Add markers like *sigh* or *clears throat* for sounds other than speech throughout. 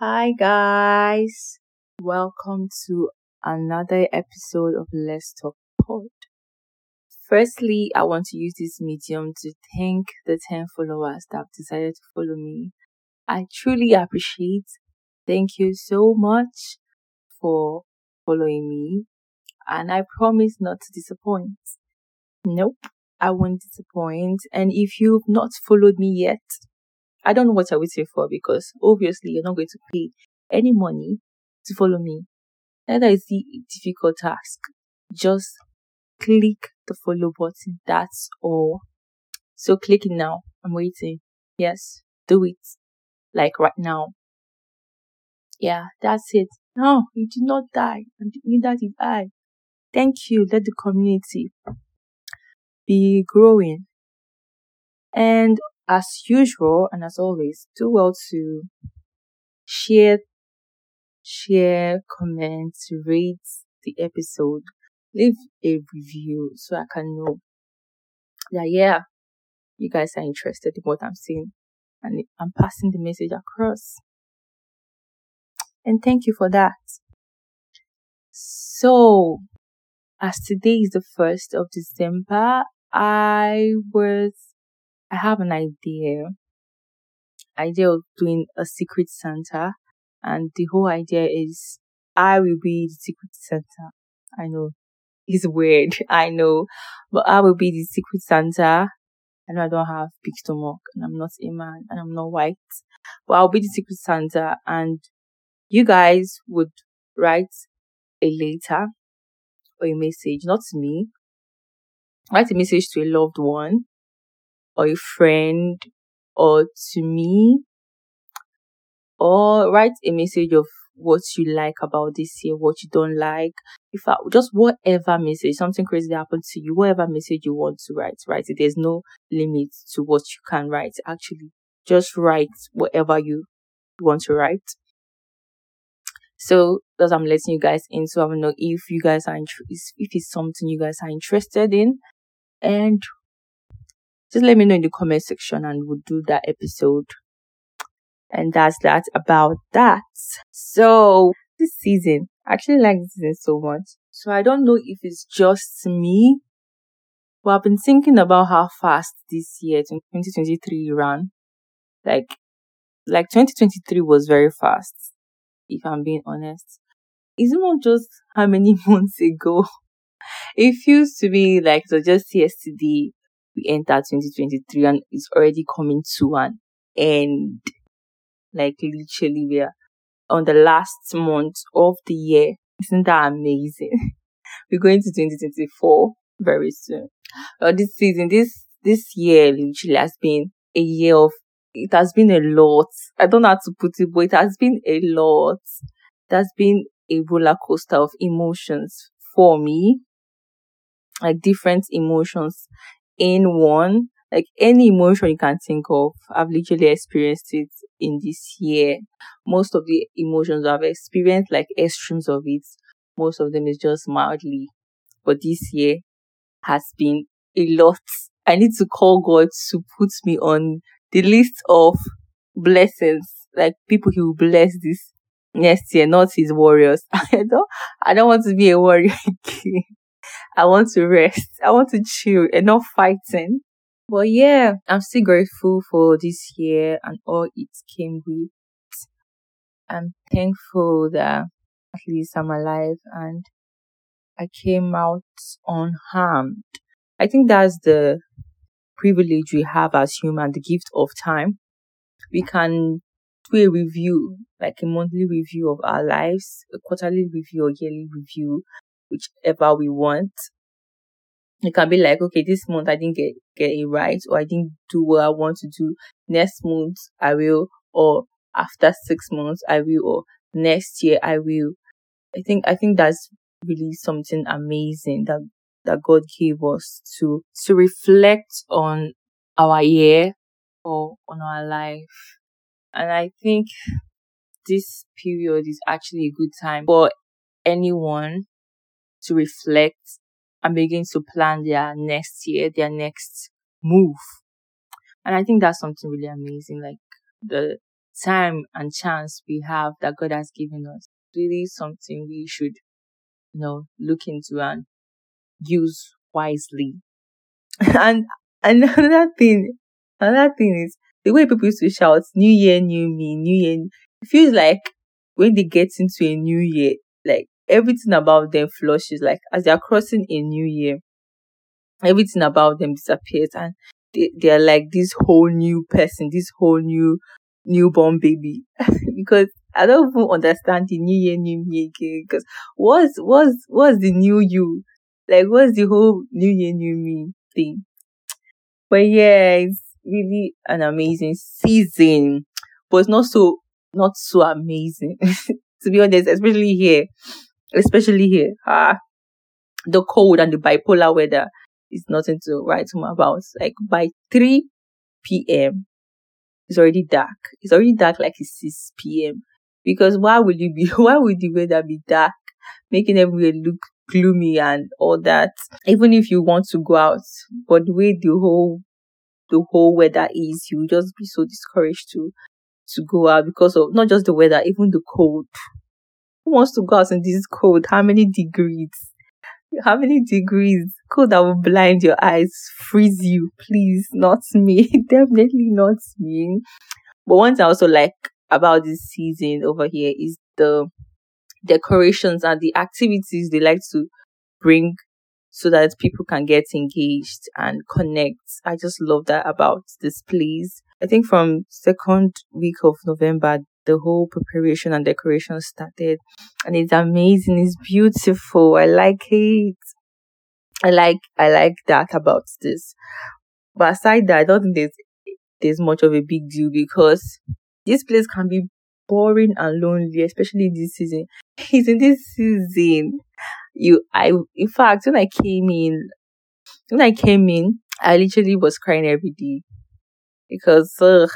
Hi guys, welcome to another episode of Let's Talk Pod. Firstly, I want to use this medium to thank the 10 followers that have decided to follow me. I truly appreciate. Thank you so much for following me, and I promise not to disappoint. Nope, I won't disappoint. And if you've not followed me yet, I don't know what you're waiting for because obviously you're not going to pay any money to follow me. Neither is the difficult task. Just click the follow button. That's all. So click it now. I'm waiting. Yes, do it. Like right now. Yeah, that's it. No, you did not die. Neither did I. Thank you. Let the community be growing. And as usual and as always, do well to share, share, comment, rate the episode, leave a review so I can know that yeah, you guys are interested in what I'm saying and I'm passing the message across. And thank you for that. So, as today is the 1st of December, I was I have an idea. Idea of doing a secret Santa. And the whole idea is I will be the secret Santa. I know. It's weird. *laughs* I know. But I will be the secret Santa. I know I don't have big stomach and I'm not a man and I'm not white. But I'll be the secret Santa and you guys would write a letter or a message, not to me. Write a message to a loved one or a friend or to me or write a message of what you like about this year, what you don't like. If I, just whatever message, something crazy happened to you, whatever message you want to write, write it. There's no limit to what you can write. Actually, just write whatever you want to write. So, thus I'm letting you guys in so I don't know if you guys are interested, if it's something you guys are interested in. And just let me know in the comment section and we'll do that episode. And that's that about that. So this season, I actually like this season so much. So I don't know if it's just me, but I've been thinking about how fast this year, 2023 ran. Like, like 2023 was very fast, if I'm being honest. It's not just how many *laughs* months ago. It feels to be like was just yesterday we entered 2023 and it's already coming to an end. Like literally we are on the last month of the year. Isn't that amazing? *laughs* We're going to 2024 very soon. Well, this season, this, this year literally has been a year of, it has been a lot. I don't know how to put it, but it has been a lot. Has been a roller coaster of emotions for me. Like different emotions in one. Like any emotion you can think of, I've literally experienced it in this year. Most of the emotions I've experienced, like extremes of it, most of them is just mildly. But this year has been a lot. I need to call God to put me on the list of blessings, like people he will bless this next year, not his warriors. *laughs* I don't, I don't want to be a warrior *laughs* again. I want to rest. I want to chill and not fighting. But yeah, I'm still grateful for this year and all it came with. I'm thankful that at least I'm alive and I came out unharmed. I think that's the privilege we have as human, the gift of time. We can do a review, like a monthly review of our lives, a quarterly review or yearly review, whichever we want. It can be like, okay, this month I didn't get, get it right or I didn't do what I want to do. Next month I will or after six months I will or next year I will. I think, I think that's really something amazing that, that God gave us to, to reflect on our year or on our life. And I think this period is actually a good time for anyone to reflect and begin to plan their next year, their next move. And I think that's something really amazing. Like the time and chance we have that God has given us. Really something we should, you know, look into and use wisely. *laughs* and another thing, another thing is the way people used to shout, New Year, New Me, New Year. It feels like when they get into a new year, like everything about them flushes. Like as they are crossing a new year, everything about them disappears and they, they are like this whole new person, this whole new newborn baby. *laughs* because I don't even understand the new year, new me again. Because what's, what's, what's the new you? Like, what's the whole new year, new me thing? But yeah, it's really an amazing season, but it's not so, not so amazing. *laughs* to be honest, especially here, especially here. Ah, the cold and the bipolar weather is nothing to write home about. Like by 3 p.m., it's already dark. It's already dark like it's 6 p.m. Because why would you be, *laughs* why would the weather be dark, making everywhere look gloomy and all that? Even if you want to go out, but the way the whole, the whole weather is, you just be so discouraged to, to go out because of not just the weather, even the cold. Who wants to go out in this cold? How many degrees? How many degrees? Cold that will blind your eyes, freeze you. Please, not *laughs* me. Definitely not me. But one thing I also like about this season over here is the decorations and the activities they like to bring so that people can get engaged and connect. I just love that about this place. I think from second week of November, the whole preparation and decoration started and it's amazing. It's beautiful. I like it. I like, I like that about this. But aside that, I don't think there's, there's much of a big deal because this place can be boring and lonely, especially this season. *laughs* It's in this season. You, I, in fact, when I came in, when I came in, I literally was crying every day because ugh,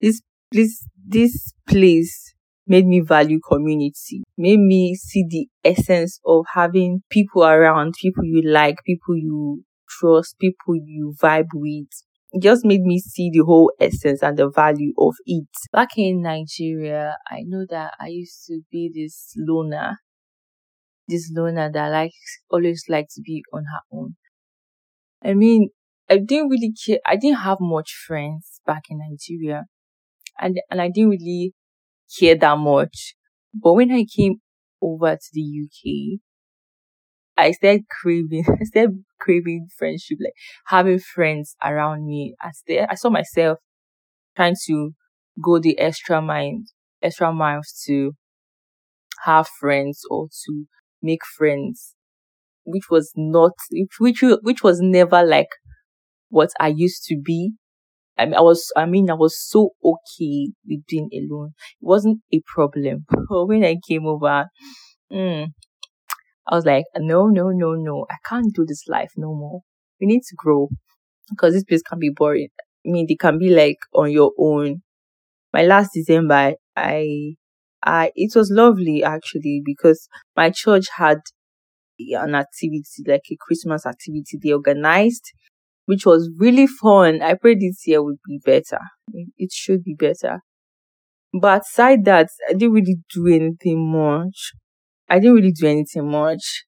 this this this place made me value community, made me see the essence of having people around, people you like, people you trust, people you vibe with. It just made me see the whole essence and the value of it. Back in Nigeria, I know that I used to be this loner, this loner that likes, always liked to be on her own. I mean, I didn't really care. I didn't have much friends back in Nigeria and and I didn't really care that much. But when I came over to the UK, I started craving, *laughs* I started craving friendship, like having friends around me. I started, I saw myself trying to go the extra mile, extra miles to have friends or to make friends, which was not, which, which was never like what I used to be. I mean, I was, I mean, I was so okay with being alone. It wasn't a problem. *laughs* But when I came over, mm, I was like, no, no, no, no. I can't do this life no more. We need to grow because this place can be boring. I mean, they can be like on your own. My last December, I, I, it was lovely actually because my church had an activity, like a Christmas activity they organized which was really fun. I pray this year would be better. It should be better. But aside that, I didn't really do anything much. I didn't really do anything much.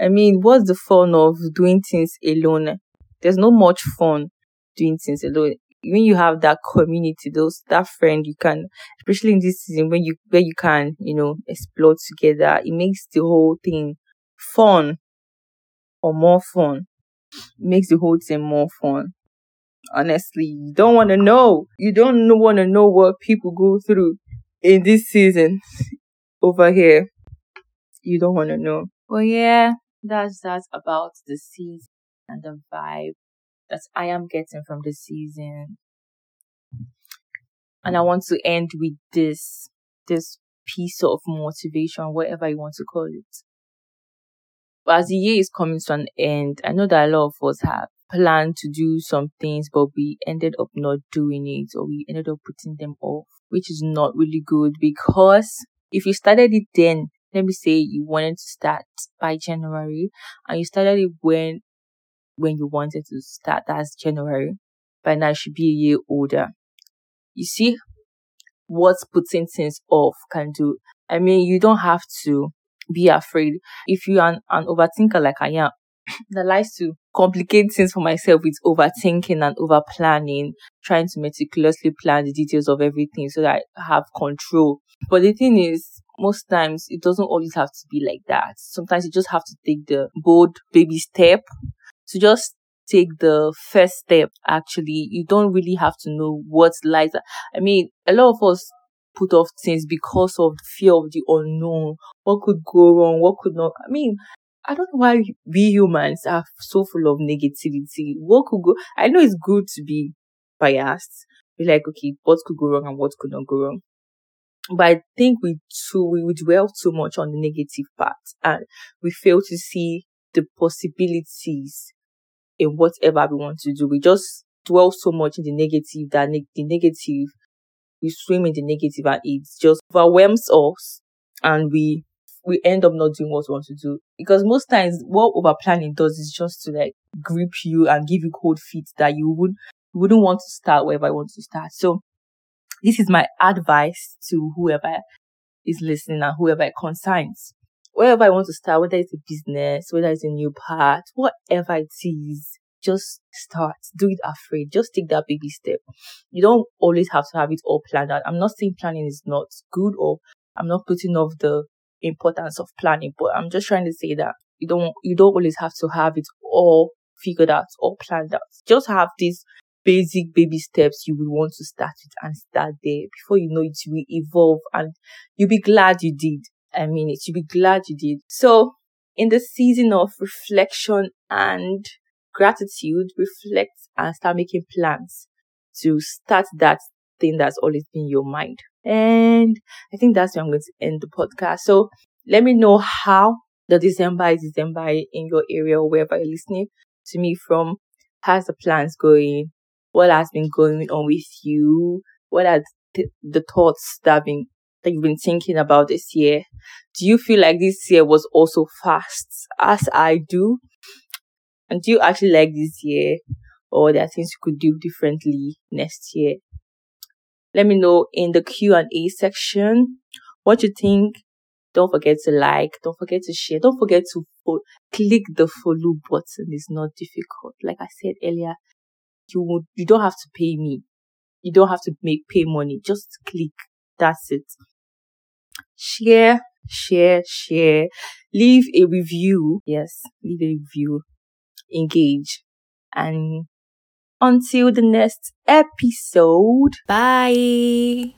I mean, what's the fun of doing things alone? There's not much fun doing things alone. When you have that community, those that friend you can, especially in this season when you where you can, you know, explore together, it makes the whole thing fun or more fun makes the whole thing more fun. Honestly, you don't want to know. You don't want to know what people go through in this season *laughs* over here. You don't want to know. Well, yeah, that's that's about the season and the vibe that I am getting from the season. And I want to end with this, this piece of motivation, whatever you want to call it. But as the year is coming to an end, I know that a lot of us have planned to do some things, but we ended up not doing it or we ended up putting them off, which is not really good because if you started it then, let me say you wanted to start by January and you started it when when you wanted to start, that's January. By now you should be a year older. You see what putting things off can do. I mean, you don't have to be afraid. If you are an, an overthinker like I am, *clears throat* that likes to complicate things for myself with overthinking and over planning, trying to meticulously plan the details of everything so that I have control. But the thing is, most times it doesn't always have to be like that. Sometimes you just have to take the bold baby step. To just take the first step actually. You don't really have to know what lies i mean a lot of us put off things because of fear of the unknown. What could go wrong? What could not i mean i don't know why we humans are so full of negativity. What could go i know it's good to be biased. Be like okay what could go wrong and what could not go wrong but I think we too we dwell too much on the negative part and we fail to see the possibilities in whatever we want to do. We just dwell so much in the negative that ne- the negative, we swim in the negative and it just overwhelms us and we we end up not doing what we want to do. Because most times what over planning does is just to like grip you and give you cold feet that you would you wouldn't want to start wherever you want to start. So this is my advice to whoever is listening and whoever it concerns wherever I want to start, whether it's a business, whether it's a new part, whatever it is, just start. Do it afraid. Just take that baby step. You don't always have to have it all planned out. I'm not saying planning is not good or I'm not putting off the importance of planning, but I'm just trying to say that you don't you don't always have to have it all figured out or planned out. Just have these basic baby steps you would want to start with and start there. Before you know it, you will evolve and you'll be glad you did. I mean, it should be glad you did. So, in the season of reflection and gratitude, reflect and start making plans to start that thing that's always been your mind. And I think that's where I'm going to end the podcast. So, let me know how the December is December in your area or wherever you're listening to me from. How's the plans going? What has been going on with you? What are th- the thoughts that have been that you've been thinking about this year? Do you feel like this year was also fast as I do? And do you actually like this year or there are things you could do differently next year? Let me know in the Q&A section what you think. Don't forget to like, don't forget to share, don't forget to fo- click the follow button. It's not difficult. Like I said earlier, you you don't have to pay me. You don't have to make pay money. Just click. That's it share, share, share. Leave a review. Yes, leave a review. Engage. And until the next episode, bye.